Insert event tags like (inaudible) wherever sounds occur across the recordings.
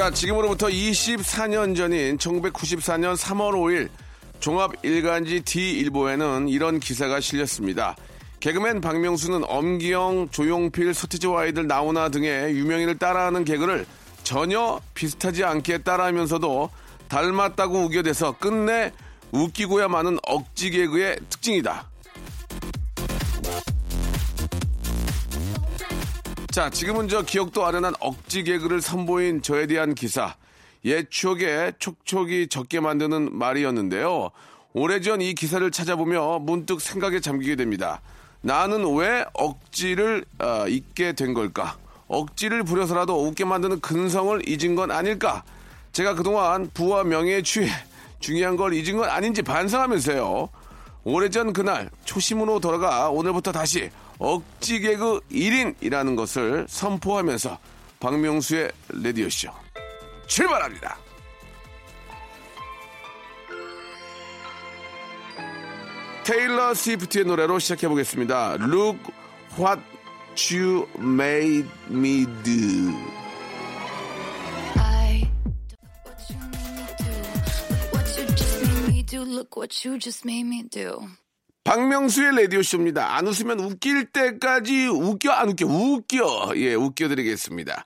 자 지금으로부터 24년 전인 1994년 3월 5일 종합 일간지 D일보에는 이런 기사가 실렸습니다 개그맨 박명수는 엄기영, 조용필, 서태지와 아이들 나오나 등의 유명인을 따라하는 개그를 전혀 비슷하지 않게 따라하면서도 닮았다고 우겨대서 끝내 웃기고야 마는 억지 개그의 특징이다. 자, 지금은 저 기억도 아련한 억지 개그를 선보인 저에 대한 기사. 옛 추억에 촉촉이 적게 만드는 말이었는데요. 오래전 이 기사를 찾아보며 문득 생각에 잠기게 됩니다. 나는 왜 억지를 어, 잊게 된 걸까? 억지를 부려서라도 웃게 만드는 근성을 잊은 건 아닐까? 제가 그동안 부와 명예에 취해 중요한 걸 잊은 건 아닌지 반성하면서요. 오래전 그날 초심으로 돌아가 오늘부터 다시 억지 개그 1인이라는 것을 선포하면서 박명수의 레디오쇼 출발합니다. 테일러 스위프트의 노래로 시작해 보겠습니다. Look what you made me do. 박명수의 라디오쇼입니다. 안 웃으면 웃길 때까지 웃겨, 안 웃겨, 웃겨. 예, 웃겨드리겠습니다.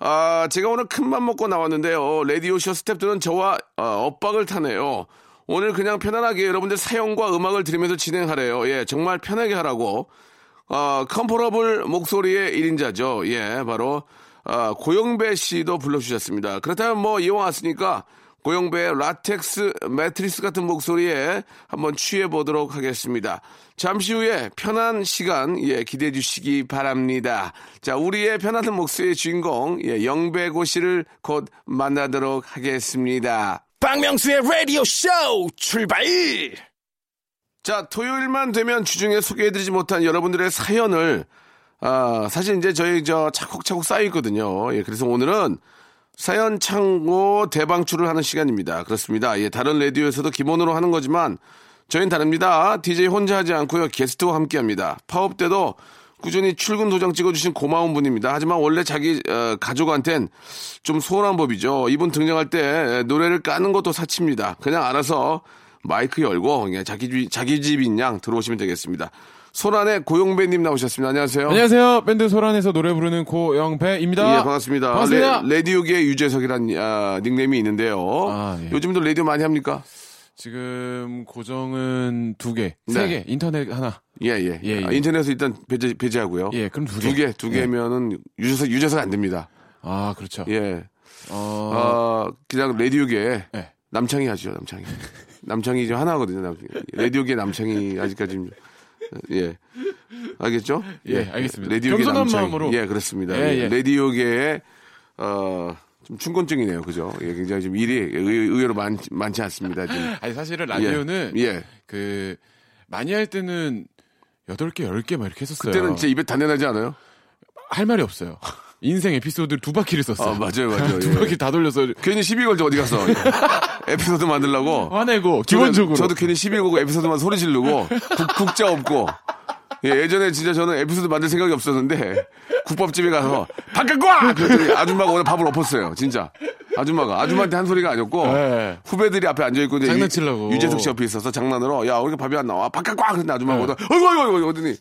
아, 제가 오늘 큰맘 먹고 나왔는데요. 라디오쇼 스탭들은 저와 어, 엇박을 타네요. 오늘 그냥 편안하게 여러분들 사연과 음악을 들으면서 진행하래요. 예, 정말 편하게 하라고. 어, comfortable 목소리의 1인자죠. 예, 바로, 어, 고영배 씨도 불러주셨습니다. 그렇다면 뭐, 이왕 왔으니까, 고영배의 라텍스 매트리스 같은 목소리에 한번 취해보도록 하겠습니다. 잠시 후에 편한 시간, 예, 기대해 주시기 바랍니다. 자, 우리의 편안한 목소리의 주인공, 예, 영배고 씨를 곧 만나도록 하겠습니다. 박명수의 라디오 쇼 출발! 자, 토요일만 되면 주중에 소개해드리지 못한 여러분들의 사연을, 아, 사실 이제 저희 저 차곡차곡 쌓여있거든요. 예, 그래서 오늘은 사연 창고 대방출을 하는 시간입니다. 그렇습니다. 예, 다른 라디오에서도 기본으로 하는 거지만 저희는 다릅니다. DJ 혼자 하지 않고요. 게스트와 함께 합니다. 파업 때도 꾸준히 출근 도장 찍어주신 고마운 분입니다. 하지만 원래 자기 어, 가족한텐 좀 소홀한 법이죠. 이분 등장할 때 노래를 까는 것도 사치입니다. 그냥 알아서 마이크 열고 그냥 자기 집, 자기 집인 양 들어오시면 되겠습니다. 소란의 고용배님 나오셨습니다. 안녕하세요. 안녕하세요. 밴드 소란에서 노래 부르는 고영배입니다. 예, 반갑습니다. 반갑습니다. 레, 디오계 유재석이란 아, 닉네임이 있는데요. 아, 예. 요즘도 라디오 많이 합니까? 지금 고정은 두 개, 네. 세 개, 인터넷 하나. 예, 예. 예, 예. 아, 인터넷에서 일단 배제, 배제하고요. 예, 그럼 두 개. 두 개, 두 예. 개면은 유재석, 유재석 안 됩니다. 아, 그렇죠. 예. 어, 어, 그냥 라디오계 예. 남창이 하죠, 남창이. 남창이 좀 하나거든요. 남, 라디오계 남창이 아직까지 좀, 예. 알겠죠? 예, 알겠습니다. 라디오계 겸손한 남창이. 마음으로. 예, 그렇습니다. 예, 예, 예. 라디오계의, 어, 좀 춘곤증이네요. 그죠? 예, 굉장히 좀 일이 의, 의외로 많, 많지 않습니다. 지금. (laughs) 아니 사실은 라디오는 예, 예. 그 많이 할 때는 여덟 개, 열개막 이렇게 했었어요. 그때는 진짜 입에 단내나지 않아요? 할 말이 없어요. 인생 에피소드를 두 바퀴를 썼어요. 아, 맞아요, 맞아요. (laughs) 두 예. 바퀴 다 돌려서 괜히 시비 걸죠, 어디 가서. (laughs) 에피소드 만들려고. 화내고 기본적으로. 저도 괜히 시비 걸고 에피소드만 소리 지르고 국, 국자 없고 예, 예전에 진짜 저는 에피소드 만들 생각이 없었는데 국밥집에 가서 바깥 과 그랬더니 아줌마가 오늘 밥을 엎었어요 진짜 아줌마가 아줌마한테 한 소리가 아니었고 네. 후배들이 앞에 앉아 있고 이제 장난치려고. 유, 유재석 씨 옆에 있어서 장난으로 야 우리가 밥이 안 나와 바깥 과 그랬는데 아줌마가 오더 어이구 어이구 어이구 어더니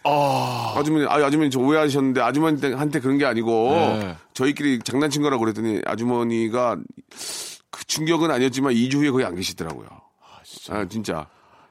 아주머니 아 아주머니 저 오해하셨는데 아주머니한테 그런 게 아니고 네. 저희끼리 장난친 거라고 그랬더니 아주머니가 그 충격은 아니었지만 2주 후에 거의 안 계시더라고요. 아, 진짜.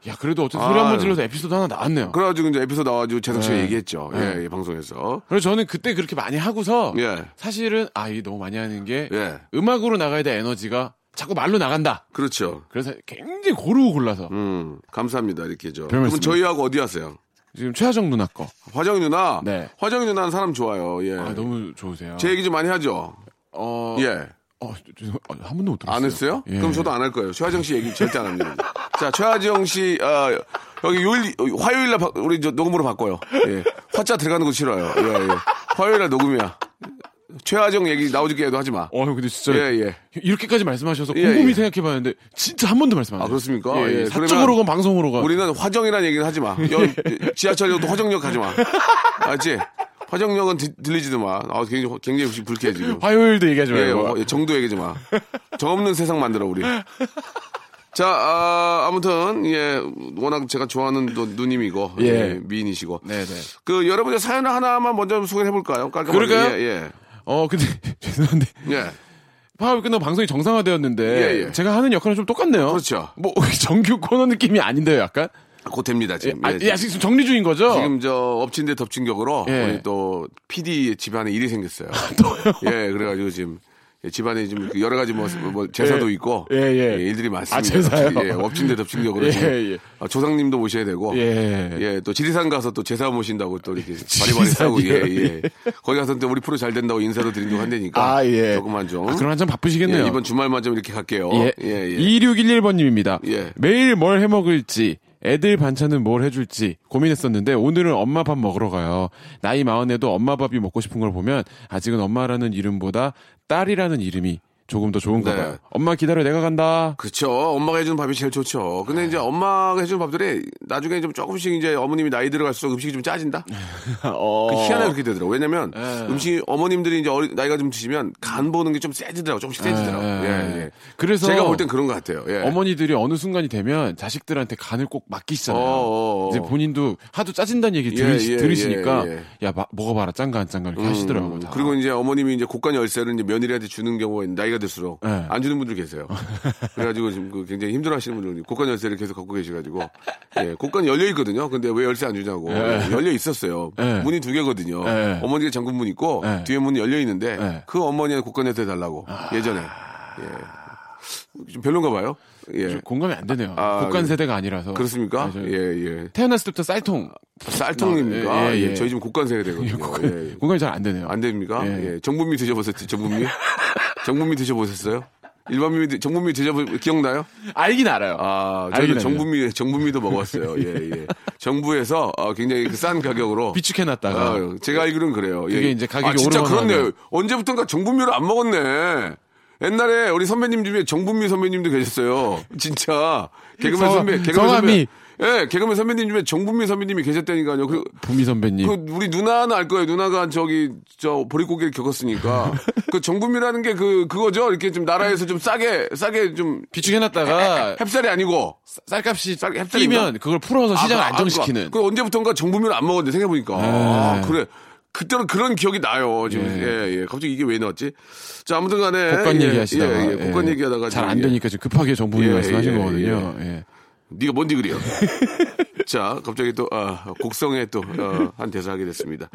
야, 그래도 어쨌든 소리 한 아. 번 질러서 에피소드 하나 나왔네요. 그래가지고 이제 에피소드 나와가지고 재석 씨가 네. 얘기했죠. 네. 예, 예, 방송에서. 그래서 저는 그때 그렇게 많이 하고서 예. 사실은 아, 이 너무 많이 하는 게 예. 음악으로 나가야 될 에너지가 자꾸 말로 나간다. 그렇죠. 그래서 굉장히 고르고 골라서 음, 감사합니다. 이렇게 저. 별 그럼. 저희하고 어디 하세요? 지금 최하정 누나 거. 화정이 누나? 네. 화정이 누나는 사람 좋아요. 예. 아, 너무 좋으세요. 제 얘기 좀 많이 하죠? 어, 예. 어, 어, 한 번도 못 들었어요. 안 했어요? 예. 그럼 저도 안 할 거예요. 최하정 씨 얘기 절대 안 합니다. 자, 최하정 씨, 아, 여기 요일, 화요일 날 바- 우리 저 녹음으로 바꿔요. 예. 화자 들어가는 거 싫어요. 예, 예. 화요일 날 녹음이야. 최하정 얘기 나오지게 해도 하지 마. 어, 형, 근데 진짜. 예, 예. 이렇게까지 말씀하셔서 예, 곰곰이 예. 생각해봤는데, 진짜 한 번도 말씀 안 아, 하세요. 그렇습니까? 예, 예, 예. 사적으로건 방송으로건. 우리는 화정이라는 얘기는 하지 마. 여, 지하철역도 화정역 가지 마. (laughs) 알지? 화정역은 들- 들리지도 마. 아, 굉장히, 굉장히 불쾌해, 지금. (laughs) 화요일도 얘기하지 예, 말고. 어, 정도 얘기지 마. (laughs) 정 없는 세상 만들어 우리. 자, 아, 무튼 예, 워낙 제가 좋아하는 또 누님이고 예. 예, 미인이시고. 네네. 그 여러분의 사연 하나만 먼저 소개해 볼까요? 깔끔하게. 그럴까요? 예, 예. 어, 근데, (laughs) 죄송한데. 예. 파업이 끝나고 방송이 정상화되었는데, 예, 예. 제가 하는 역할은 좀 똑같네요. 그렇죠. 뭐, 정규 코너 느낌이 아닌데요, 약간? 곧 됩니다, 예, 지금. 아, 예, 야, 지금 정리 중인 거죠? 지금 저 엎친 데 덮친 격으로 예. 우리 또 PD 집안에 일이 생겼어요. 예, 그래가지고 지금 예, 집안에 지금 여러 가지 뭐, 뭐 제사도 예. 있고 예, 예. 일들이 많습니다. 아, 제사요? 예, 엎친 데 덮친 격으로 예, 지금 예. 아, 조상님도 모셔야 되고 예. 예, 또 지리산 가서 또 제사 모신다고 또 이렇게 (laughs) 바리바리 싸고 예? 예. 거기 가서 또 우리 프로 잘 된다고 인사도 드린다고 한다니까 아, 예. 조금만 좀 아, 그럼 한참 바쁘시겠네요. 예, 이번 주말만 좀 이렇게 갈게요. 예. 예, 예. 2611번님입니다. 예. 매일 뭘 해 먹을지, 애들 반찬은 뭘 해줄지 고민했었는데 오늘은 엄마 밥 먹으러 가요. 나이 마흔에도 엄마 밥이 먹고 싶은 걸 보면 아직은 엄마라는 이름보다 딸이라는 이름이 조금 더 좋은가 네. 봐요. 엄마 기다려 내가 간다. 그렇죠. 엄마가 해주는 밥이 제일 좋죠. 근데 이제 엄마가 해주는 밥들이 나중에 좀 조금씩 이제 어머님이 나이 들어갈수록 음식이 좀 짜진다? 어. 그 희한하게 그렇게 되더라고. 왜냐면 예. 음식 어머님들이 이제 어리, 나이가 좀 드시면 간 보는 게 좀 세지더라고. 조금씩 세지더라고. 예, 예, 예. 예. 그래서 제가 볼 땐 그런 것 같아요. 예. 어머니들이 어느 순간이 되면 자식들한테 간을 꼭 맡기시잖아요. 어어어. 이제 본인도 하도 짜진다는 얘기 예, 들으시, 예, 들으시니까 예, 야 마- 먹어봐라 짠가 안 짠가 이렇게 하시더라고요. 다. 음, 그리고 이제 어머님이 이제 곡간 열쇠를 이제 며느리한테 주는 경우가 있는데 나이가 들수록 네. 안 주는 분들 계세요. 그래가지고 지금 그 굉장히 힘들어하시는 분들 곡간 열쇠를 계속 갖고 계셔가지고 예, 곡간이 열려 있거든요. 근데 왜 열쇠 안 주냐고 네. 열려 있었어요. 네. 문이 두 개거든요. 네. 어머니가 잠근 문 있고 네. 뒤에 문이 열려 있는데 네. 그 어머니한테 곡간 열쇠 달라고 예전에 예. 좀 별론가 봐요. 예. 좀 공감이 안 되네요. 아, 국간 예. 세대가 아니라서. 그렇습니까? 아, 저 예, 예. 태어났을 때부터 쌀통. 쌀통입니까? 예, 예, 예. 저희 지금 세대거든요. 국간- 예, 예. 공감이 잘 안 되네요. 안 됩니까? 예. 예. 정분미 드셔보셨죠? 정분미? (laughs) 정분미 드셔보셨어요? 일반미, 드- 정분미 드셔보, 기억나요? 알긴 알아요. 아, 저는 정분미, 정분미도 먹었어요. 예, 예. 정부에서 어, 굉장히 그 싼 가격으로. 비축해놨다가. 아, 제가 알기로는 그래요. 예. 그게 이제 가격이 아, 진짜 그렇네요. 하면. 언제부턴가 정분미를 안 먹었네. 옛날에 우리 선배님 중에 정분미 선배님도 계셨어요. 진짜. 개그맨 성- 선배, 개그맨. 선배. 예, 개그맨 선배님 중에 정분미 선배님이 계셨다니까요. 그, 부미 선배님. 그 우리 누나는 알 거예요. 누나가 저기 저 보릿고개를 겪었으니까 (laughs) 그 정분미라는 게 그 그거죠. 이렇게 좀 나라에서 좀 싸게 싸게 좀 비축해놨다가 햅쌀이 아니고 쌀값이 쌀- 햅쌀인가? 뛰면 그걸 풀어서 시장을 아, 그- 안정시키는. 아, 그, 그 언제부턴가 정분미를 안 먹었는데 생각해 보니까 아, 그래. 그때는 그런 기억이 나요. 지금 예, 예. 갑자기 이게 왜 나왔지? 자, 아무튼 간에 곡간 예, 얘기하시다가 예, 예, 곡간 얘기하다가 잘안 예. 되니까 지금 급하게 정부이 예, 말씀하신 예, 거거든요. 예. 네가 뭔지 그래요. (laughs) 자, 갑자기 또 아, 곡성에 또 어, 한 대사 하게 됐습니다.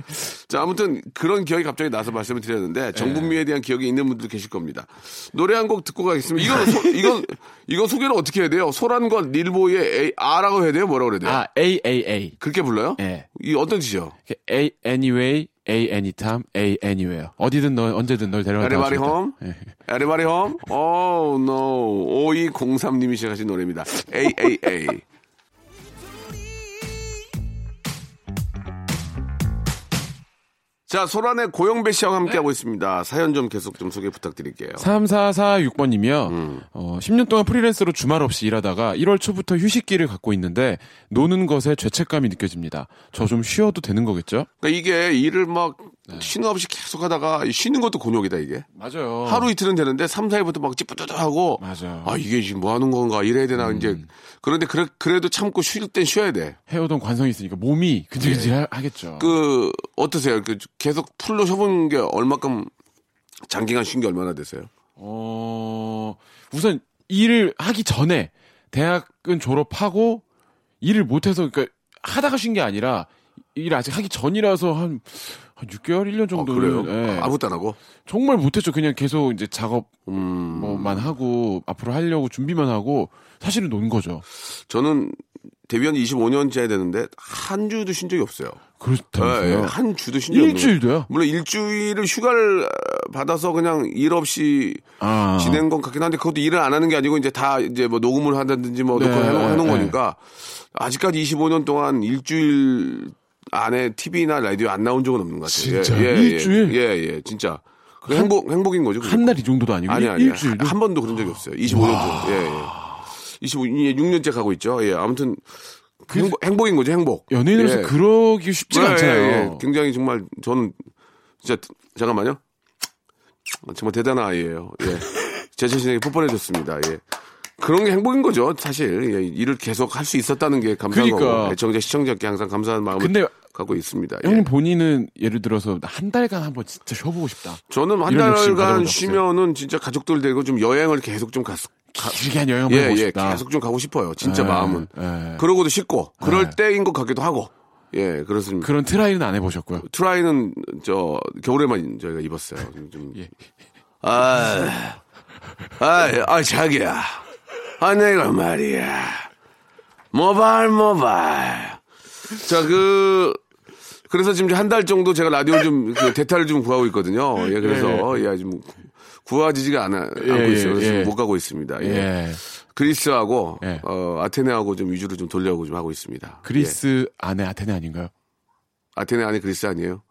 자, 아무튼 그런 기억이 갑자기 나서 말씀을 드렸는데 정분미에 대한 기억이 있는 분들 계실 겁니다. 노래 한 곡 듣고 가겠습니다. 이건 소, (laughs) 이건 이건 소개를 어떻게 해야 돼요? 소란과 릴보이의 A, R라고 해야 돼요? 뭐라고 그래야 돼요? 아, AAA. 그렇게 불러요? 예. 이 어떤 뜻이요? A anyway, A anytime, A anywhere. 어디든 널 언제든 널 데려갈 수 everybody 있다. 홈? 예. Everybody home? Oh, no. 5203님이 시작하신 노래입니다. AAA. 자, 소란의 고영배 씨와 함께하고 있습니다. 사연 좀 계속 좀 소개 부탁드릴게요. 3446번님이요. 음. 어, 10년 동안 프리랜서로 주말 없이 일하다가 1월 초부터 휴식기를 갖고 있는데 노는 것에 죄책감이 느껴집니다. 저 좀 쉬어도 되는 거겠죠? 그러니까 이게 일을 막 네. 쉬는 없이 계속 하다가 쉬는 것도 곤욕이다, 이게. 맞아요. 하루 이틀은 되는데 3, 4일부터 막 찌뿌드드하고 맞아요. 아, 이게 지금 뭐 하는 건가 이래야 되나 이제 그런데 그래, 그래도 참고 쉴 땐 쉬어야 돼. 해오던 관성이 있으니까 몸이 근질근질 하겠죠. 예. 그 어떠세요? 그 계속 풀로 쉬어본 게 얼마큼 장기간 쉰 게 얼마나 되세요? 어, 우선 일을 하기 전에 대학은 졸업하고 일을 못해서 그러니까 하다가 쉰 게 아니라 일 아직 하기 전이라서 한, 한 6개월, 1년 아, 정도는 그래요? 예. 아무것도 안 하고? 정말 못했죠. 그냥 계속 이제 작업 음, 뭐만 하고 앞으로 하려고 준비만 하고 사실은 논 거죠. 저는 데뷔한 지 25년째 되는데 한 주도 쉰 적이 없어요. 그렇다면서요. 예, 한 주도 쉰 적이 없는 일주일도요? 물론 일주일을 휴가를 어, 받아서 그냥 일 없이 아. 지낸 건 같긴 한데 그것도 일을 안 하는 게 아니고 이제 다 이제 뭐 녹음을 한다든지 뭐 네, 녹음을 해놓은, 해놓은 네. 거니까 아직까지 25년 동안 일주일 안에 TV나 라디오 안 나온 적은 없는 것 같아요. 진짜요? 예, 예, 일주일? 예, 예, 진짜. 그 행복, 행복인 거죠. 한달이 정도도 아니고 아니, 아니. 일주일도. 한 번도 그런 적이 없어요. 25년 동안. 예, 예. 25, 예, 6년째 가고 있죠. 예, 아무튼. 행복, 행복 인 거죠, 행복. 연예인으로서 예. 그러기 쉽지가 예, 않잖아요. 예, 예. 굉장히 정말 저는 진짜 잠깐만요. 정말 대단한 아이예요. 예. (laughs) 제 자신에게 뽀뽀해줬습니다. 예. 그런 게 행복인 거죠, 사실. 예. 일을 계속 할 수 있었다는 게 감사한 그러니까. 거고. 애청자, 시청자께 항상 감사한 마음을 근데 갖고 있습니다. 예. 형님 본인은 예를 들어서 한 달간 한번 진짜 쉬어보고 싶다. 저는 한 달간 쉬면은 진짜 가족들 데리고 좀 여행을 계속 좀 갔, 가, 길게 한 여행 예, 해보고 예, 싶다. 계속 좀 가고 싶어요. 진짜 예, 마음은. 예. 그러고도 싶고, 그럴 예. 때인 것 같기도 하고. 예, 그렇습니다. 그런 try는 안 해보셨고요. 트라이는 저 겨울에만 저희가 입었어요. 좀 예. 아, 아, 아 자기야, 아 내가 말이야, 모발 모발. 자 그. 그래서 지금 한 달 정도 제가 라디오 좀, 그, 대타를 좀 구하고 있거든요. 예, 그래서, 예, 지금 구하지지가 않아, 않고 예, 있어요. 그래서 예. 못 가고 있습니다. 예. 예. 그리스하고, 예. 어, 아테네하고 좀 위주로 좀 돌려고 좀 하고 있습니다. 예. 그리스 안에 아테네 아닌가요? 아테네 안에 그리스 아니에요?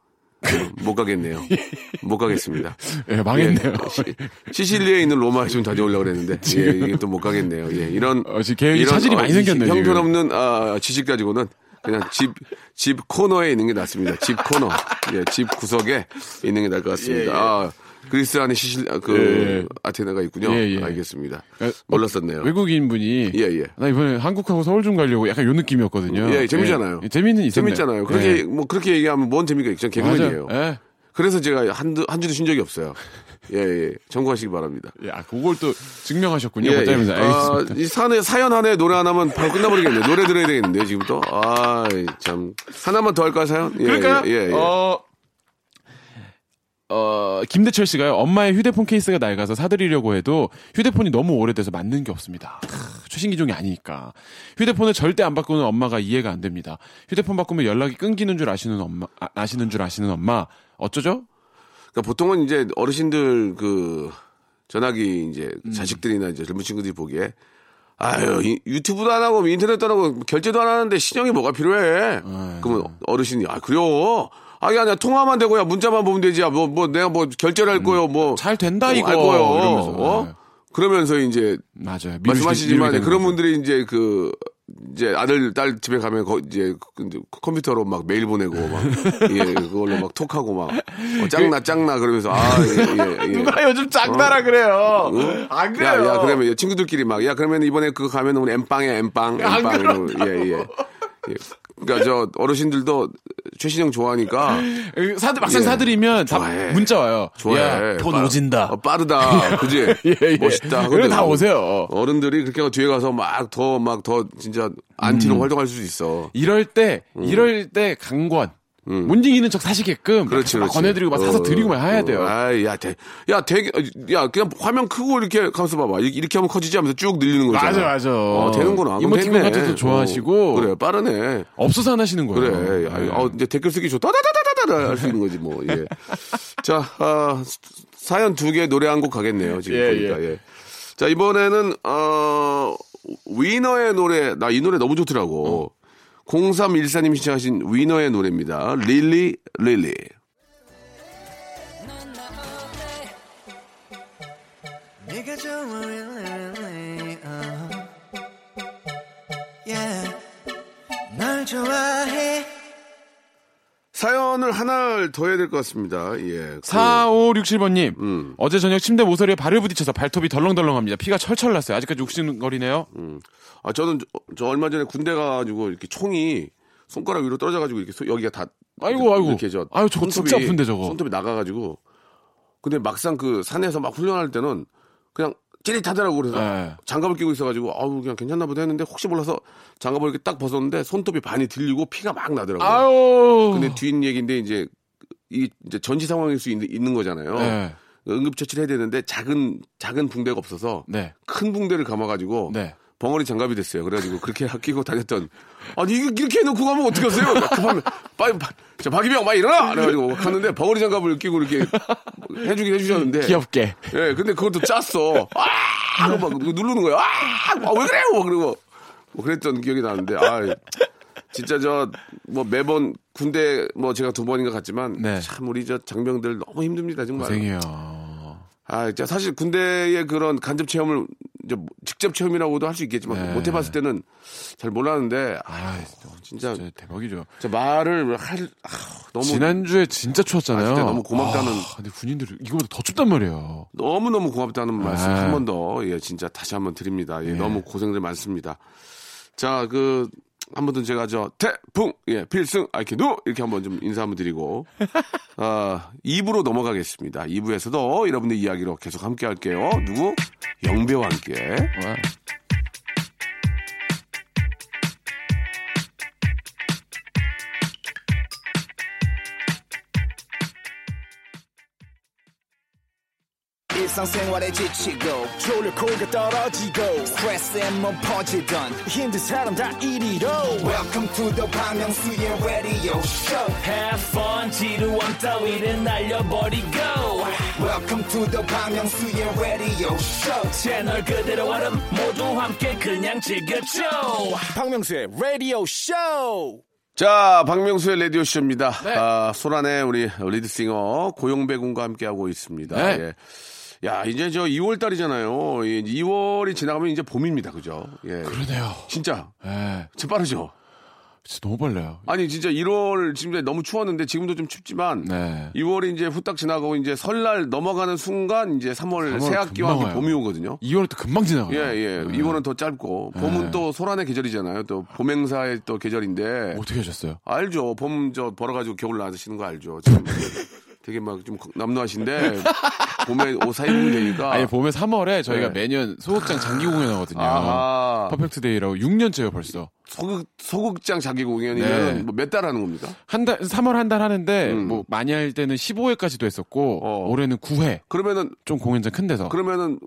못 가겠네요. (laughs) 못 가겠습니다. 예, 망했네요. 예, 시, 실리에 있는 로마에 좀 다녀오려고 그랬는데 예, 이게 또 못 가겠네요. 예, 이런 어, 계획이 차질이 많이 생겼네요. 형편없는 아, 지식 가지고는 그냥 집 집 코너에 있는 게 낫습니다. 집 코너, 예, 집 구석에 있는 게 나을 것 같습니다. 예, 예. 아, 그리스 안에 시실 아, 그 예, 예. 아테네가 있군요. 예, 예. 알겠습니다. 어, 몰랐었네요. 외국인 분이 예, 예. 나 이번에 한국하고 서울 좀 가려고 약간 요 느낌이었거든요. 예, 재미잖아요. 예, 재미는 있었네요. 재밌잖아요. 그렇게 예. 뭐 그렇게 얘기하면 뭔 재미가 있죠? 개그맨이에요. 예. 그래서 제가 한두 한 주도 쉰 적이 없어요. 예, 예. 참고하시기 바랍니다. 예, 아, 그걸 또 증명하셨군요. 예, 고짜면서 예. 아. 이 사내, 사연 하나에 노래 하나면 바로 끝나버리겠네요. 노래 들어야 되겠는데요, 지금부터. 아, 참. 하나만 더 할까요, 사연? 예, 그럴까요? 예, 예, 예. 어, 어, 김대철 씨가요. 엄마의 휴대폰 케이스가 낡아서 사드리려고 해도 휴대폰이 너무 오래돼서 맞는 게 없습니다. 크, 최신 기종이 아니니까. 휴대폰을 절대 안 바꾸는 엄마가 이해가 안 됩니다. 휴대폰 바꾸면 연락이 끊기는 줄 아시는 엄마, 아, 아시는 줄 아시는 엄마. 어쩌죠? 그러니까 보통은 이제 어르신들 그 전화기 이제 음. 자식들이나 이제 젊은 친구들이 보기에 아유 이- 유튜브도 안 하고 인터넷도 안 하고 결제도 안 하는데 신형이 뭐가 필요해? 그러면 어르신이 아 그래요? 아니 아니야 통화만 되고 야 문자만 보면 되지. 뭐뭐 뭐 내가 뭐 결제를 할 거요. 뭐 음. 잘 된다, 뭐 이거. 할 거요. 이러면서. 어? 네. 그러면서 이제 맞아요. 미루시- 말씀하시지만 그런 거죠. 분들이 이제 그 이제 아들 딸 집에 가면 거, 이제 그- 컴퓨터로 막 메일 보내고 막 (laughs) 예, 그걸로 막 톡하고 막 어, 짱나 짱나 그러면서 아 예, 예, 예. 누가 요즘 짱나라 그래요? 안 야, 야, 그러면 친구들끼리 막, 야, 그러면 이번에 그거 가면 우리 엠빵에 엠빵, 안 엠빵. 이러고, 예, 예. 예. 그러니까 저 어르신들도 최신형 좋아하니까 사드, 막상 예. 사드리면 다 좋아해. 문자 와요. 좋아해. 야, 돈 빠- 오진다. 어, 빠르다. 그지? (laughs) 예, 예. 멋있다. 이거 다 오세요. 어른들이 그렇게 뒤에 가서 막 더, 막더 진짜 안티로 활동할 수 있어. 이럴 때, 이럴 때 강권. 못 이기는 척 사시게끔 음. 그렇지, 막 그렇지. 권해드리고 막 사서 어, 드리고 막 해야 돼요. 아, 야, 대, 야, 대, 야, 그냥 화면 크고 이렇게 가면서 봐봐. 이렇게, 이렇게 하면 커지지 하면서 쭉 늘리는 거잖아. 맞아, 맞아. 어, 되는구나. 그럼 이모티콘 됐네. 같은 것도 좋아하시고. 어, 그래, 빠르네. 없어서 안 하시는 거예요. 그래. 아니, 어, 이제 댓글 쓰기 좋다. 다다다다다다 할 수 있는 거지, 뭐. 예. (laughs) 자, 아, 사연 두 개 노래 한 곡 가겠네요. 지금 예, 보니까. 예. 자, 이번에는, 어, 위너의 노래, 나 이 노래 너무 좋더라고. 0314님 신청하신 위너의 노래입니다. 릴리, 릴리. 널 좋아해 사연을 하나를 더 해야 될 것 같습니다. 예. 그, 4567번님, 음. 어제 저녁 침대 모서리에 발을 부딪혀서 발톱이 덜렁덜렁합니다. 피가 철철 났어요. 아직까지 욱신거리네요. 아, 저는 저, 저 얼마 전에 군대 가가지고 이렇게 총이 손가락 위로 떨어져가지고 이렇게 소- 여기가 다. 아이고, 아이고. 이렇게 저. 아유, 저거 진짜 손톱이- 아픈데, 저거. 손톱이 나가가지고. 근데 막상 그 산에서 막 훈련할 때는 그냥 찌릿하더라고 그래서 네. 장갑을 끼고 있어가지고 아우 그냥 괜찮나 보다 했는데 혹시 몰라서 장갑을 이렇게 딱 벗었는데 손톱이 반이 들리고 피가 막 나더라고요. 아유. 근데 뒷 얘기인데 이제 이 이제 전시 상황일 수 있는, 있는 거잖아요. 네. 응급처치를 해야 되는데 작은 작은 붕대가 없어서 네. 큰 붕대를 감아가지고 네. 벙어리 장갑이 됐어요. 그래가지고 그렇게 (laughs) 끼고 다녔던 아니 이렇게 해놓고 가면 어떻게 하세요? 급하면 빨리 파- 자 박이병 막 일어나 그래가지고 갔는데 벙어리 장갑을 끼고 이렇게 해주긴 해주셨는데 귀엽게. 예, 근데 그것도 짰어. 아! 막 누르는 거야. 아! 아, 왜 그래요? 뭐 그러고 뭐 그랬던 기억이 나는데 아 진짜 저 뭐 매번 군대 뭐 제가 두 번인가 갔지만 네. 참 우리 저 장병들 너무 힘듭니다 정말. 고생해요. 아, 진짜 사실 군대의 그런 간접 체험을 이제 직접 체험이라고도 할 수 있겠지만 네. 못 해봤을 때는 잘 몰랐는데 아, 아, 진짜, 진짜 대박이죠. 진짜 말을 할 아, 너무 지난주에 진짜 추웠잖아요. 아, 너무 고맙다는- 아, 근데 군인들이 이거보다 더 춥단 말이에요. 너무 너무 고맙다는 말씀 아. 한번 더 예 진짜 다시 한번 드립니다. 예, 너무 고생들 많습니다. 자 그 한번더 제가 저 태풍 예 필승 아이키누 이렇게 한번 좀 인사 한번 드리고 (laughs) 아 2부로 넘어가겠습니다. 2부에서도 여러분들 이야기로 계속 함께 할게요. 누구 영배와 함께. 와. 일상생활에 지치고, 졸려 코가 떨어지고, 스트레스에 몸 퍼지던, 힘든 사람 다 이리로. welcome to the Bang Myung-soo's radio show Have fun 지루함 따위를 날려버리고 welcome to the Bang Myung-soo's radio show 채널 그대로 얼음 모두 함께 그냥 즐겨줘 박명수의 radio show 자, 박명수의 라디오쇼입니다. 네. 아, 소란의 우리 리드싱어 고용배 군과 함께하고 있습니다. 네. 예. 야, 이제 저 2월 달이잖아요. 2월이 지나가면 이제 봄입니다. 그죠? 예. 그러네요. 진짜. 예. 진짜 빠르죠? 진짜 너무 빨라요. 아니, 진짜 1월 지금 너무 추웠는데 지금도 좀 춥지만 네. 2월이 이제 후딱 지나가고 이제 설날 넘어가는 순간 이제 3월, 3월 새 학기와 금방 함께 와요. 봄이 오거든요. 2월 또 금방 지나가요. 예, 예. 네. 2월은 더 짧고 봄은 네. 또 소란의 계절이잖아요. 또 봄행사의 또 계절인데 어떻게 하셨어요? 알죠. 봄 저 벌어가지고 겨울 나시는 거 알죠. 지금 (laughs) 되게 막 좀 남루하신데 (laughs) 봄에 옷 사입으면 되니까. 아니 봄에 3월에 저희가 네. 매년 소극장 장기 공연하거든요. 아하. Perfect Day라고 6년째요 벌써. 소극 소극장 장기 공연이면 네. 뭐몇달 하는 겁니까? 한 달, 3월 한 달 하는데, 음. 뭐, 많이 할 때는 15회까지도 했었고, 어. 올해는 9회. 그러면은 좀 공연장 큰 데서. 그러면은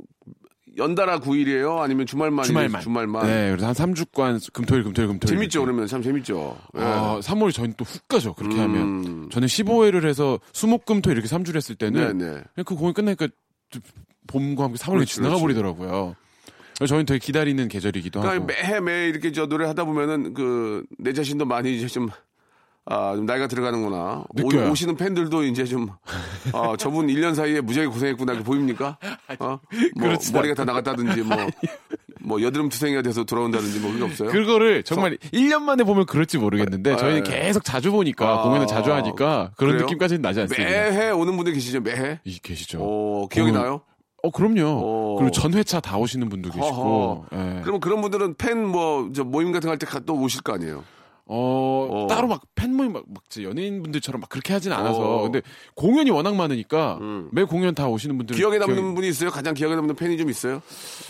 연달아 9일이에요? 아니면 주말만? 주말만. 주말만. 네, 그래서 한 3주간, 금토일, 금토일, 금토일. 재밌죠. 이렇게. 그러면 참 재밌죠. 예. 아, 3월이 저희는 또 훅 가죠, 그렇게 음. 하면. 저는 15회를 해서 수목금토 이렇게 3주를 했을 때는, 네, 네. 그냥 그 공연 끝나니까 좀 봄과 함께 3월이 그렇지, 지나가 버리더라고요. 그래서 저희는 되게 기다리는 계절이기도 그러니까 하고. 매해 매 이렇게 저 노래 하다 보면은 그 내 자신도 많이 이제 좀 아, 좀 나이가 들어가는구나. 느껴요. 오, 오시는 팬들도 이제 좀, 아, 저분 1년 사이에 무지하게 고생했구나. 이렇게 보입니까? (laughs) 어? 뭐, 머리가 다 나갔다든지, 뭐, (laughs) 뭐, 여드름 투생이가 돼서 돌아온다든지, 뭐, 그게 없어요? 그거를 정말 1년 만에 보면 그럴지 모르겠는데, 아, 저희는 예. 계속 자주 보니까, 아, 공연을 자주 하니까, 그런 그래요? 느낌까지는 나지 않습니다. 매해 오는 분들 계시죠, 매해? 이 계시죠. 어, 기억이 어, 나요? 어, 그럼요. 어. 그리고 전 회차 다 오시는 분도 계시고. 예. 그러면 그런 분들은 팬 뭐, 저 모임 같은 거 할 때 또 오실 거 아니에요? 어, 어. 따로 막 팬모임 막, 막 연예인분들처럼 막 그렇게 하진 않아서. 어. 근데 공연이 워낙 많으니까 음. 매 공연 다 오시는 분들 기억에 남는 분이 있어요? 가장 기억에 남는 팬이 좀 있어요?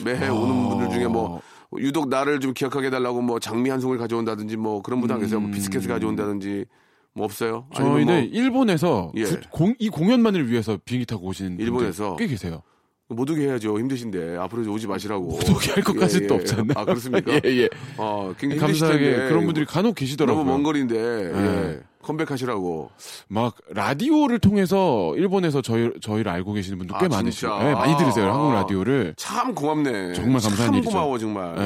매해 오는 분들 중에 뭐 유독 나를 좀 기억하게 해달라고 뭐 장미 한 송을 가져온다든지 뭐 그런 분들 안 계세요? 뭐 비스켓을 가져온다든지 뭐 없어요? 저희는 뭐 일본에서 예. 구- 공- 이 공연만을 위해서 비행기 타고 오시는 분들 일본에서? 꽤 계세요. 못 오게 해야죠. 힘드신데 앞으로 오지 마시라고. 못 오게 할 것까지는 예, 또 예. 없잖아요. 아 그렇습니까? (laughs) 예, 예. 어, 굉장히 감사하게. 그런 분들이 간혹 계시더라고요. 너무 먼 거리인데 예. 예. 컴백하시라고. 막 라디오를 통해서 일본에서 저희 저희를 알고 계시는 분들 꽤 아, 많으시죠. 진짜? 예, 많이 들으세요 아. 한국 라디오를. 참 고맙네. 정말 감사한 참 일이죠. 고마워 정말. 예.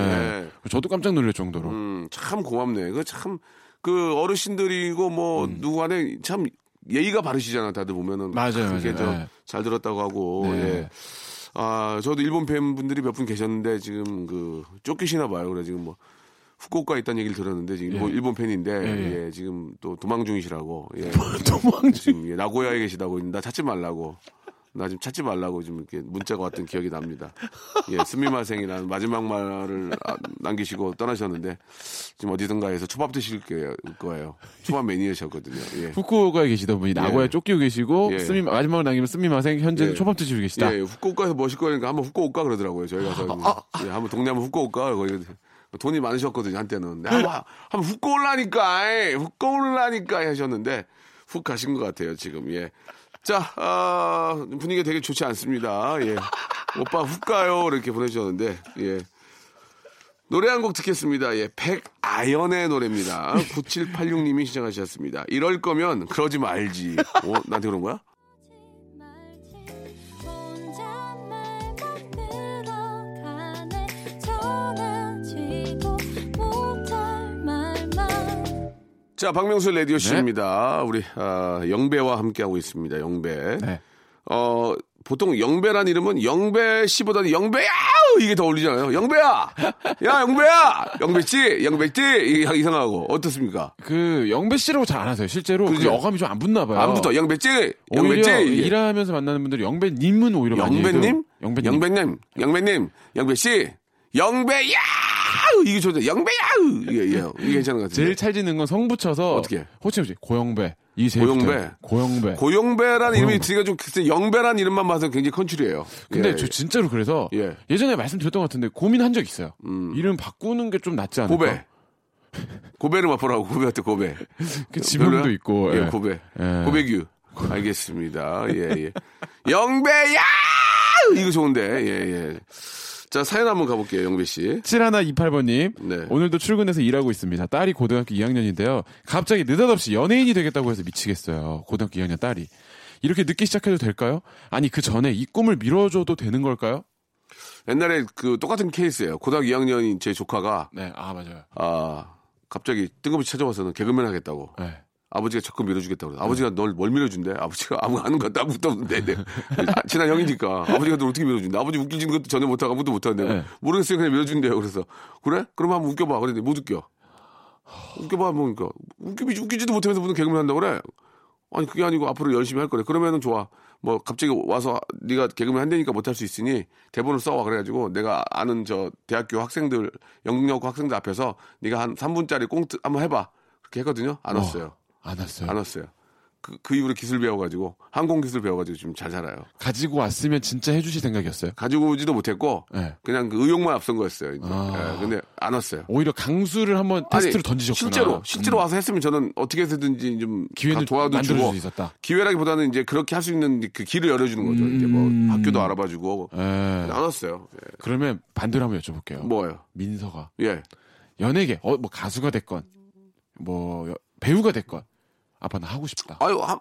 예. 저도 깜짝 놀랄 정도로. 음, 참 고맙네. 그 참 그 어르신들이고 뭐 음. 누구 간에 참 예의가 바르시잖아. 다들 보면은 맞아요, 맞아요. 예. 잘 들었다고 하고. 네. 예. 아, 저도 일본 팬분들이 몇 분 계셨는데 지금 그 쫓기시나 봐요. 그래 지금 뭐 후쿠오카에 있다는 얘기를 들었는데 지금 일본, 예. 일본 팬인데 예, 예, 지금 또 도망 중이시라고. 예. (laughs) 도망 지금 예, 나고야에 계시다고 나 찾지 말라고. 나 지금 찾지 말라고 지금 이렇게 문자가 왔던 기억이 납니다. 예, 스미마생이라는 마지막 말을 아, 남기시고 떠나셨는데 지금 어디든가에서 초밥 드실 게- 거예요. 초밥 매니아셨거든요. 예. 후쿠오카에 계시던 분이 나고야 예. 쫓기고 계시고 예. 스미 마지막으로 남기면 스미마생 현재는 예. 초밥 드시고 계시다. 예, 후쿠오카에서 뭐실 거니까 한번 후쿠오카 그러더라고요. 저희 가서 예, 한번 동네 한번 후쿠오카 거기 돈이 많으셨거든요 한때는. 네, 한번 한번 훅 올라니까 훅 올라니까 하셨는데 훅 가신 것 같아요 지금. 예. 자 아, 분위기가 되게 좋지 않습니다. 예. 오빠 훅 가요 이렇게 보내주셨는데 예. 노래 한 곡 듣겠습니다. 예, 백아연의 노래입니다. 9786님이 시청하셨습니다. 이럴 거면 그러지 말지. 어, 나한테 그런 거야? 자, 박명수 라디오 씨입니다. 우리 아, 영배와 함께 하고 있습니다. 영배. 네. 어, 보통 영배란 이름은 영배 씨보다는 영배야! 이게 더 어울리잖아요. 영배야! 야, 영배야! 영배씨! 영배씨! 이게 이상하고. 어떻습니까? 그 영배 씨라고 잘 안 하세요. 실제로 그? 어감이 좀 안 붙나 봐요. 안 붙어. 영배씨! 영배씨! 일하면서 만나는 분들이 영배님은 오히려 영배님? 영배님. 영배님? 영배님? 영배씨? 영배야! 이게 좋다. 영배야! 이게, 이게, 이게 괜찮은 것 같아요. 제일 찰지는 건 성 붙여서 어떻게? 호칭 없이 고영배. 이 제일 고영배. 고영배. 고영배라는 이름이 고영배. 들기가 좀 글쎄 영배라는 이름만 봐서 굉장히 컨츄리예요. 근데 예, 저 예. 진짜로 그래서 예. 음. 예. 전에 말씀드렸던 것 같은데 고민한 적 있어요. 이름 바꾸는 게 좀 낫지 않을까? 고배. 고배를 맛보라고 고배한테 고배. (laughs) 그 지명도 별로야? 있고. 예, 예. 고배. 예. 고배규. 알겠습니다. 예, 예. 영배야! 이거 좋은데. 예, 예. 자, 사연 한번 가볼게요, 영배 씨. 7128번님. 네. 오늘도 출근해서 일하고 있습니다. 딸이 고등학교 2학년인데요. 갑자기 느닷없이 연예인이 되겠다고 해서 미치겠어요. 고등학교 2학년 딸이. 이렇게 늦게 시작해도 될까요? 아니, 그 전에 이 꿈을 밀어줘도 되는 걸까요? 옛날에 그 똑같은 케이스예요. 고등학교 2학년인 제 조카가 네, 아, 맞아요. 아, 갑자기 뜬금없이 찾아와서는 개그맨 하겠다고. 네. 아버지가 적금 밀어주겠다고 그래. 아버지가 널 뭘 밀어준대? 아버지가 아무 아는 것도 아무것도 없는데. 네. 아, 친한 형이니까. 아버지가 널 어떻게 밀어준대? 아버지 웃기지는 것도 전혀 못하고 아무것도 못하는데. 네. 모르겠어요. 그냥 밀어준대요. 그래서. 그래? 그럼 한번 웃겨봐. 그랬는데 못 웃겨. 웃겨봐. 뭐니까. 웃기지, 웃기지도 못하면서 무슨 개그맨 한다고 그래? 아니, 그게 아니고 앞으로 열심히 할 거래. 그러면은 좋아. 뭐 갑자기 와서 네가 개그맨 한다니까 못할 수 있으니 대본을 써와 그래가지고 내가 아는 저 대학교 학생들 영국여고 학생들 앞에서 네가 한 3분짜리 꽁트 한번 해봐 그렇게 했거든요 안 왔어요 안 왔어요. 안 왔어요 그, 그 이후로 기술 배워가지고 항공 기술 배워가지고 지금 잘 살아요 가지고 왔으면 진짜 해주실 생각이었어요. 가지고 오지도 못했고 네. 그냥 그 의욕만 앞선 거였어요 이제. 아. 예, 근데 안 왔어요 오히려 강수를 한번 테스트로 던지셨구나. 실제로 실제로 음. 와서 했으면 저는 어떻게 해서든지 좀 기회는 도와도 주고 수 있었다. 기회라기보다는 이제 그렇게 할 수 있는 그 길을 열어주는 거죠 이제 음. 뭐 학교도 알아봐주고 예. 안 왔어요 예. 그러면 반대로 한번 여쭤볼게요. 뭐예요 민서가 예 연예계 어, 뭐 가수가 됐건 뭐 여- 배우가 됐건 아빠 나 하고 싶다. 아유 한-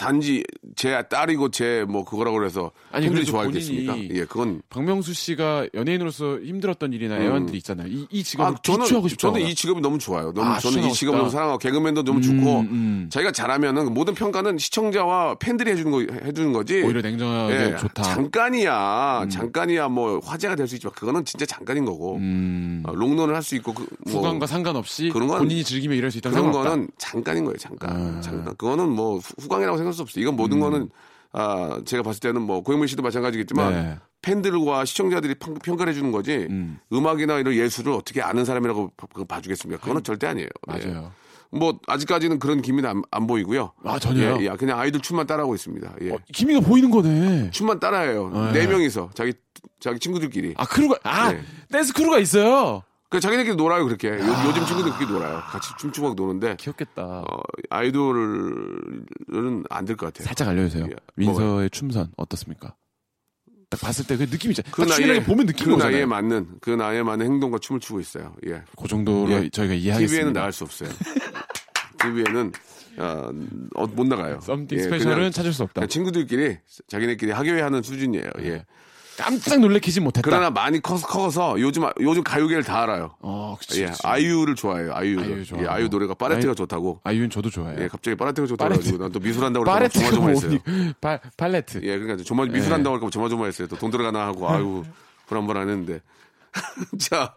단지 제 딸이고 제 뭐 그거라고 그래서 아니, 팬들이 좋아하겠습니까? 예, 그건 박명수 씨가 연예인으로서 힘들었던 일이나 애환들이 있잖아요. 이, 이 직업을 음. 아, 저는 비추하고 싶다. 저는 이 직업이 너무 좋아요. 너무 아, 저는 이 직업을 너무. 사랑하고 개그맨도 너무 좋고 음. 자기가 잘하면은 모든 평가는 시청자와 팬들이 해주는 거 해주는 거지. 오히려 냉정하게 예, 좋다. 잠깐이야, 잠깐이야 뭐 화제가 될 수 있지만 그거는 진짜 잠깐인 거고 음, 어, 롱런을 할 수 있고 그, 뭐 후광과 상관없이 그런 건- 본인이 즐기며 일할 수 있다는 그런. 거는 잠깐인 거예요, 잠깐. 아. 잠깐. 그거는 뭐 후- 후광이라고 생각 할 수 없어요. 이건 모든 거는 아, 제가 봤을 때는 뭐 고영민 씨도 마찬가지겠지만 네. 팬들과 시청자들이 평, 평가를 해주는 거지 음. 음. 악이나 이런 예술을 어떻게 아는 사람이라고 봐- 봐주겠습니까? 그거는 절대 아니에요. 예. 맞아요. 뭐 아직까지는 그런 기미는 안, 안 보이고요. 아, 전혀요? 예, 예. 그냥 아이들 춤만 따라하고 있습니다. 예. 어, 기미가 보이는 거네. 춤만 따라해요. 네. 네 명이서 자기 자기 친구들끼리. 아 crew가 아 네. 댄스 crew가 있어요. 그 자기네끼리 놀아요 그렇게. 요, 즘 친구들 그렇게 놀아요. 같이 춤추고 막 노는데 귀엽겠다. 어, 아이돌은 안 될 것 같아요. 살짝 알려주세요. 예. 민서의 춤선 어떻습니까? 딱 봤을 때 그 느낌 있잖아요. 그딱 나이에 보면 느낌이 그 오잖아요. 나이에 맞는 그 나이에 맞는 행동과 춤을 추고 있어요. 예. 그 정도로 예. 저희가 이해하겠습니다. TV에는 나갈 수 없어요. TV에는 어, 어, 못 나가요. Something 예, special은 찾을 수 없다. 친구들끼리 자기네끼리 하교회 하는 수준이에요. 예. 깜짝 놀래키지 못했다. 그러나 많이 커서 커서 요즘 요즘 가요계를 다 알아요. 어, 그치, 예, 그치. 아이유를 좋아해요. 아이유를. 아이유 예, 좋아하고. 아이유 노래가 빠레트가 아이- 좋다고. 아이유는 저도 좋아해요. 예, 갑자기 빠레트가 좋다고. 해가지고 난 또 미술한다고 파레트가 조마조마했어요. 뭐니? 파, 팔레트. 예, 그러니까 조마 미술한다고 그러니까 조마조마했어요. 또 돈 들어가나 하고 아유 (laughs) 불안불안했는데. (laughs) 자,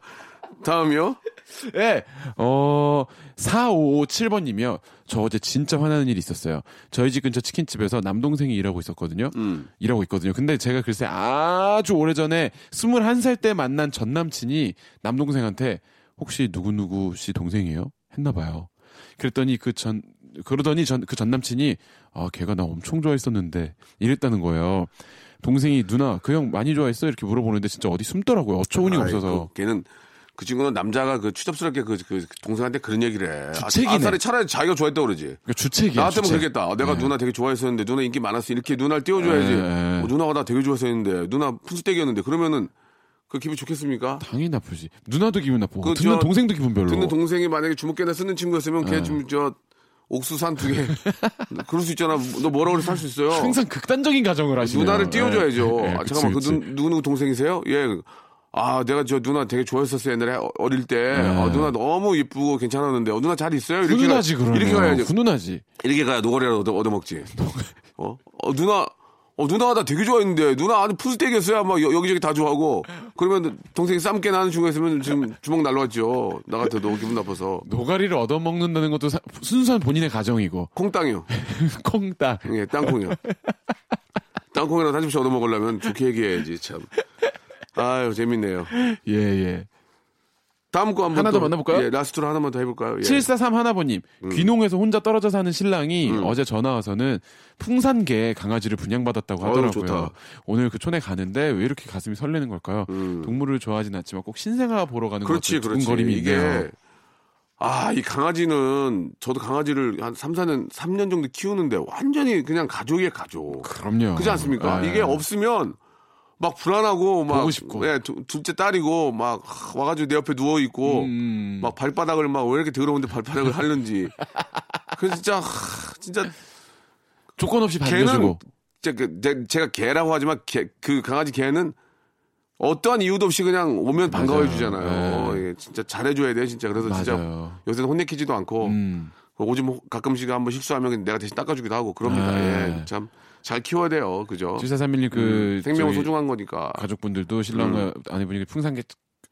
다음이요. (laughs) 예. 어, 4557번 님이요. 저 어제 진짜 화나는 일이 있었어요. 저희 집 근처 치킨집에서 남동생이 일하고 있었거든요. 음. 일하고 있거든요. 근데 제가 글쎄 아주 오래전에 21살 때 만난 전 남친이 남동생한테 혹시 누구누구 씨 동생이에요? 했나 봐요. 그랬더니 그 전, 그러더니 전, 그 전 남친이 아, 걔가 나 엄청 좋아했었는데 이랬다는 거예요. 동생이 누나 그 형 많이 좋아했어? 이렇게 물어보는데 진짜 어디 숨더라고요. 어처구니 없어서. 그, 걔는 그 친구는 남자가 그 추잡스럽게 그, 그 동생한테 그런 얘기를 해. 아, 주책이네. 아싸리 차라리 자기가 좋아했다고 그러지. 그러니까 주책이야. 나한테면 주책. 그러겠다. 아, 내가 네. 누나 되게 좋아했었는데 누나 인기 많았어. 이렇게 누나를 띄워줘야지. 네. 어, 누나가 나 되게 좋아했었는데 누나 푼수댁이었는데 그러면은 그 기분 좋겠습니까? 당연히 나쁘지. 누나도 기분 나쁘고 그 듣는 저- 동생도 기분 별로. 듣는 동생이 만약에 주먹개나 쓰는 친구였으면 걔 네. 좀저 옥수수 한두 개. (laughs) 그럴 수 있잖아. 너 뭐라 그래서 살 수 있어요. 항상 극단적인 가정을 하시네요. 누나를 띄워줘야죠. 네. 네, 아, 잠깐만, 그치. 그 누, 누구 동생이세요? 예. 아, 내가 저 누나 되게 좋아했었어요. 옛날에 어- 어릴 때. 네. 어, 누나 너무 예쁘고 괜찮았는데. 어, 누나 잘 있어요? 이렇게 가- 그러면. 이렇게 가야지. 훈훈하지. 이렇게 가야 노가리라도 얻어, 얻어먹지. 어? 어, 누나, 어, 누나가 나 되게 좋아했는데, 누나 아주 푸스tek이었어요. 막 여- 여기저기 다 좋아하고. 그러면 동생이 쌈깨 나는 중에 있으면 지금 주먹 날라왔죠. 나 같아도 기분 나빠서. 노가리를 얻어먹는다는 것도 사- 순수한 본인의 가정이고 콩땅이요. (laughs) 콩딱. 예, 땅콩이요. 땅콩이라도 한 집씩 얻어먹으려면 좋게 얘기해야지, 참. 아유, 재밌네요. 예 예. 다음 거 한번 하나 또- 더 만나볼까요? 예, 라스트로 하나만 더 해볼까요? 예. 743 하나버님 음. 귀농에서 혼자 떨어져 사는 신랑이 어제 전화 와서는 풍산개 강아지를 분양받았다고 하더라고요. 좋다. 오늘 그 촌에 가는데 왜 이렇게 가슴이 설레는 걸까요? 동물을 좋아하진 않지만 꼭 신생아 보러 가는 음. 그렇지, 것 같은 그렇지. 두근거림이 이게, 있네요. 아, 이 강아지는, 저도 강아지를 한 3, 4년, 3년 정도 키우는데 완전히 그냥 가족이에요, 가족. 그럼요. 그렇지 않습니까? 예. 이게 없으면 막 불안하고 막 보고 싶고. 예, 두- 둘째 딸이고 막 하, 와가지고 내 옆에 누워 있고 음. 막 발바닥을 막 왜 이렇게 더러운데 발바닥을 하는지. 그래서 진짜 하, 진짜 조건 없이 반겨주고 진짜 그, 제- 제가 개라고 하지만 개, 그 강아지 개는 어떠한 이유도 없이 그냥 오면 반가워해 주잖아요. 네. 예, 진짜 잘해줘야 돼 진짜. 그래서 진짜 맞아요. 요새는 혼내키지도 않고 음. 오줌 가끔씩 한번 실수하면 내가 대신 닦아주기도 하고 그럽니다. 네. 예, 참 잘 키워야 돼요. 그죠? 7431님 그 음, 생명은 저희 소중한 거니까. 가족분들도 신랑과 아내분이 풍산개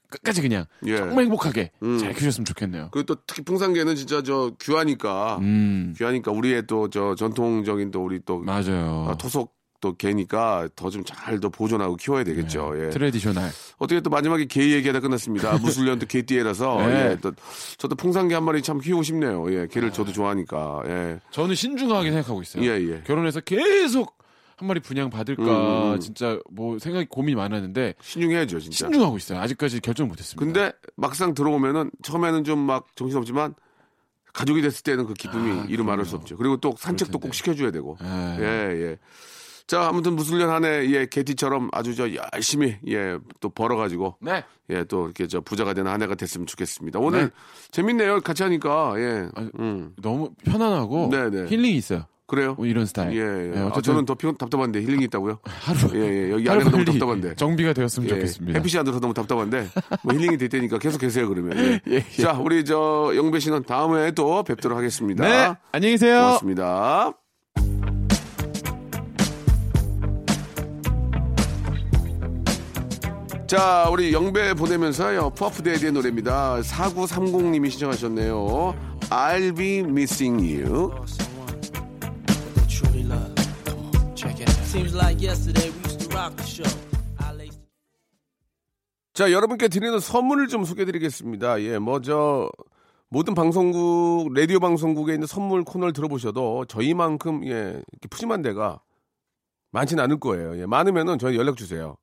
끝까지 그냥 예. 정말 행복하게 음. 잘 키우셨으면 좋겠네요. 그리고 또 특히 풍산개는 진짜 저 귀하니까 음. 귀하니까 우리의 또 저 전통적인 또 우리 또 맞아요. 아, 토속 또 개니까 더 좀 잘 더 보존하고 키워야 되겠죠. 예. Traditional. 어떻게 또 마지막에 개 얘기하다 끝났습니다. (laughs) 무술년 또 개띠 해라서 네. 예, 또 저도 풍산개 한 마리 참 키우고 싶네요. 예, 개를 저도 좋아하니까. 예. 저는 신중하게 생각하고 있어요. 예, 예. 결혼해서 계속 한 마리 분양 받을까 음, 음. 진짜 뭐 생각이 고민이 많았는데 신중해야죠, 진짜. 신중하고 있어요. 아직까지 결정 못했습니다. 근데 막상 들어오면은 처음에는 좀 막 정신없지만 가족이 됐을 때는 그 기쁨이 아, 이루 말할 수. 없죠. 그리고 또 산책도 텐데. 꼭 시켜줘야 되고. 예. 예, 예. 자, 아무튼 무술년 한 해, 예, 개띠처럼 아주 저 열심히, 예, 또 벌어 가지고, 네. 예, 또 이렇게 저 부자가 되는 한 해가 됐으면 좋겠습니다. 오늘 네. 재밌네요. 같이 하니까, 예. 아니, 음. 너무 편안하고 네, 네. 힐링이 있어요. 그래요? 뭐 이런 스타일. 예, 예. 아, 어쨌든 저는 더 피, 답답한데 힐링이 있다고요? 하루 예, 예. 여기 안에가 너무 답답한데. 정비가 되었으면 예, 좋겠습니다. 햇빛이 안 들어서 너무 답답한데 뭐 힐링이 될 테니까 계속 계세요 그러면. 예. (laughs) 예, 예. 자, 우리 저 영배 씨는 다음에 또 뵙도록 하겠습니다. 네. 안녕히 계세요. 고맙습니다. 자, 우리 영배 보내면서요. 푸아프데이의 노래입니다. 4930님이 신청하셨네요. I'll be missing you. 자, 여러분께 드리는 선물을 좀 소개해 드리겠습니다. 예, 뭐, 저, 모든 방송국, 라디오 방송국에 있는 선물 코너를 들어보셔도 저희만큼, 예, 푸짐한 데가 많지는 않을 거예요. 예, 많으면은 저희 연락 주세요.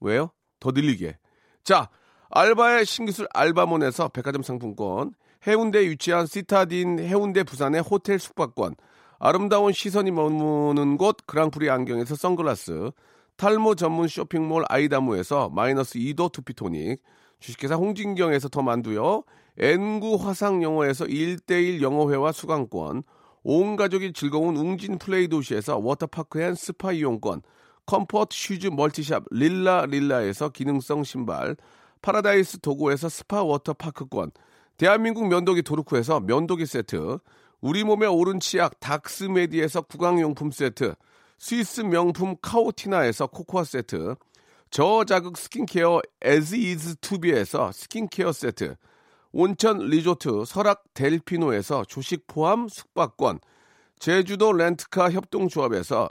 왜요? 더 늘리게. 자, 알바의 신기술 알바몬에서 백화점 상품권, 해운대에 위치한 시타딘 해운대 부산의 호텔 숙박권, 아름다운 시선이 머무는 곳 그랑프리 안경에서 선글라스, 탈모 전문 쇼핑몰 아이다무에서 마이너스 2도 투피토닉, 주식회사 홍진경에서 더 만두요, N구 화상영어에서 1대1 영어회화 수강권, 온 가족이 즐거운 웅진 플레이 도시에서 워터파크 and 스파 이용권, comfort 슈즈 멀티샵 릴라 릴라에서 기능성 신발, 파라다이스 도구에서 스파 워터파크권, 대한민국 면도기 도루코에서 면도기 세트, 우리 몸의 옳은 치약 닥스메디에서 구강용품 세트, 스위스 명품 카오티나에서 코코아 세트, 저자극 스킨케어 에즈이즈 투비에서 스킨케어 세트, 온천 리조트 설악 델피노에서 조식 포함 숙박권, 제주도 렌트카 협동조합에서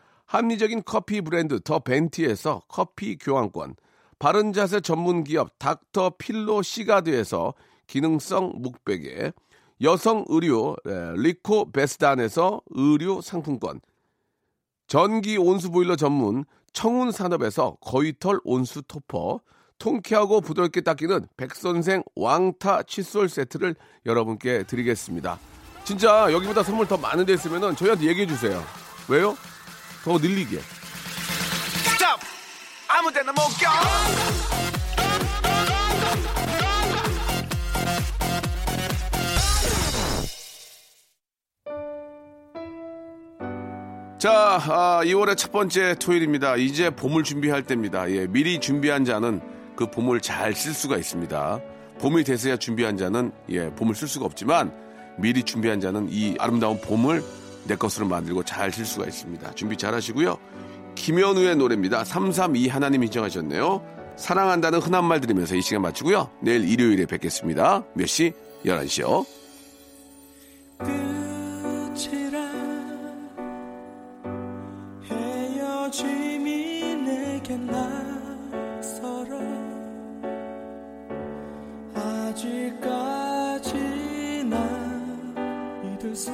합리적인 커피 브랜드 더 벤티에서 커피 교환권, 바른 자세 전문 기업 닥터 필로 시가드에서 기능성 목베개, 여성 의류 에, 리코 베스단에서 의류 상품권, 전기 온수 보일러 전문 청운 산업에서 거위털 온수 토퍼, 통쾌하고 부드럽게 닦이는 백선생 왕타 칫솔 세트를 여러분께 드리겠습니다. 진짜 여기보다 선물 더 많은 데 있으면 저희한테 얘기해 주세요. 왜요? 더 늘리게. 스탑! 아무 데나 못 껴! 자, 아, 2월의 첫 번째 토요일입니다. 이제 봄을 준비할 때입니다. 예, 미리 준비한 자는 그 봄을 잘 쓸 수가 있습니다. 봄이 돼서야 준비한 자는 예, 봄을 쓸 수가 없지만 미리 준비한 자는 이 아름다운 봄을 내 것으로 만들고 잘쓸 수가 있습니다. 준비 잘 하시고요. 김현우의 노래입니다. 332 하나님 인정하셨네요. 사랑한다는 흔한 말 들으면서 이 시간 마치고요. 내일 일요일에 뵙겠습니다. 몇 시? 11시요. 끝이라 헤어짐이 내게 낯설어 아직까지 난 믿을 수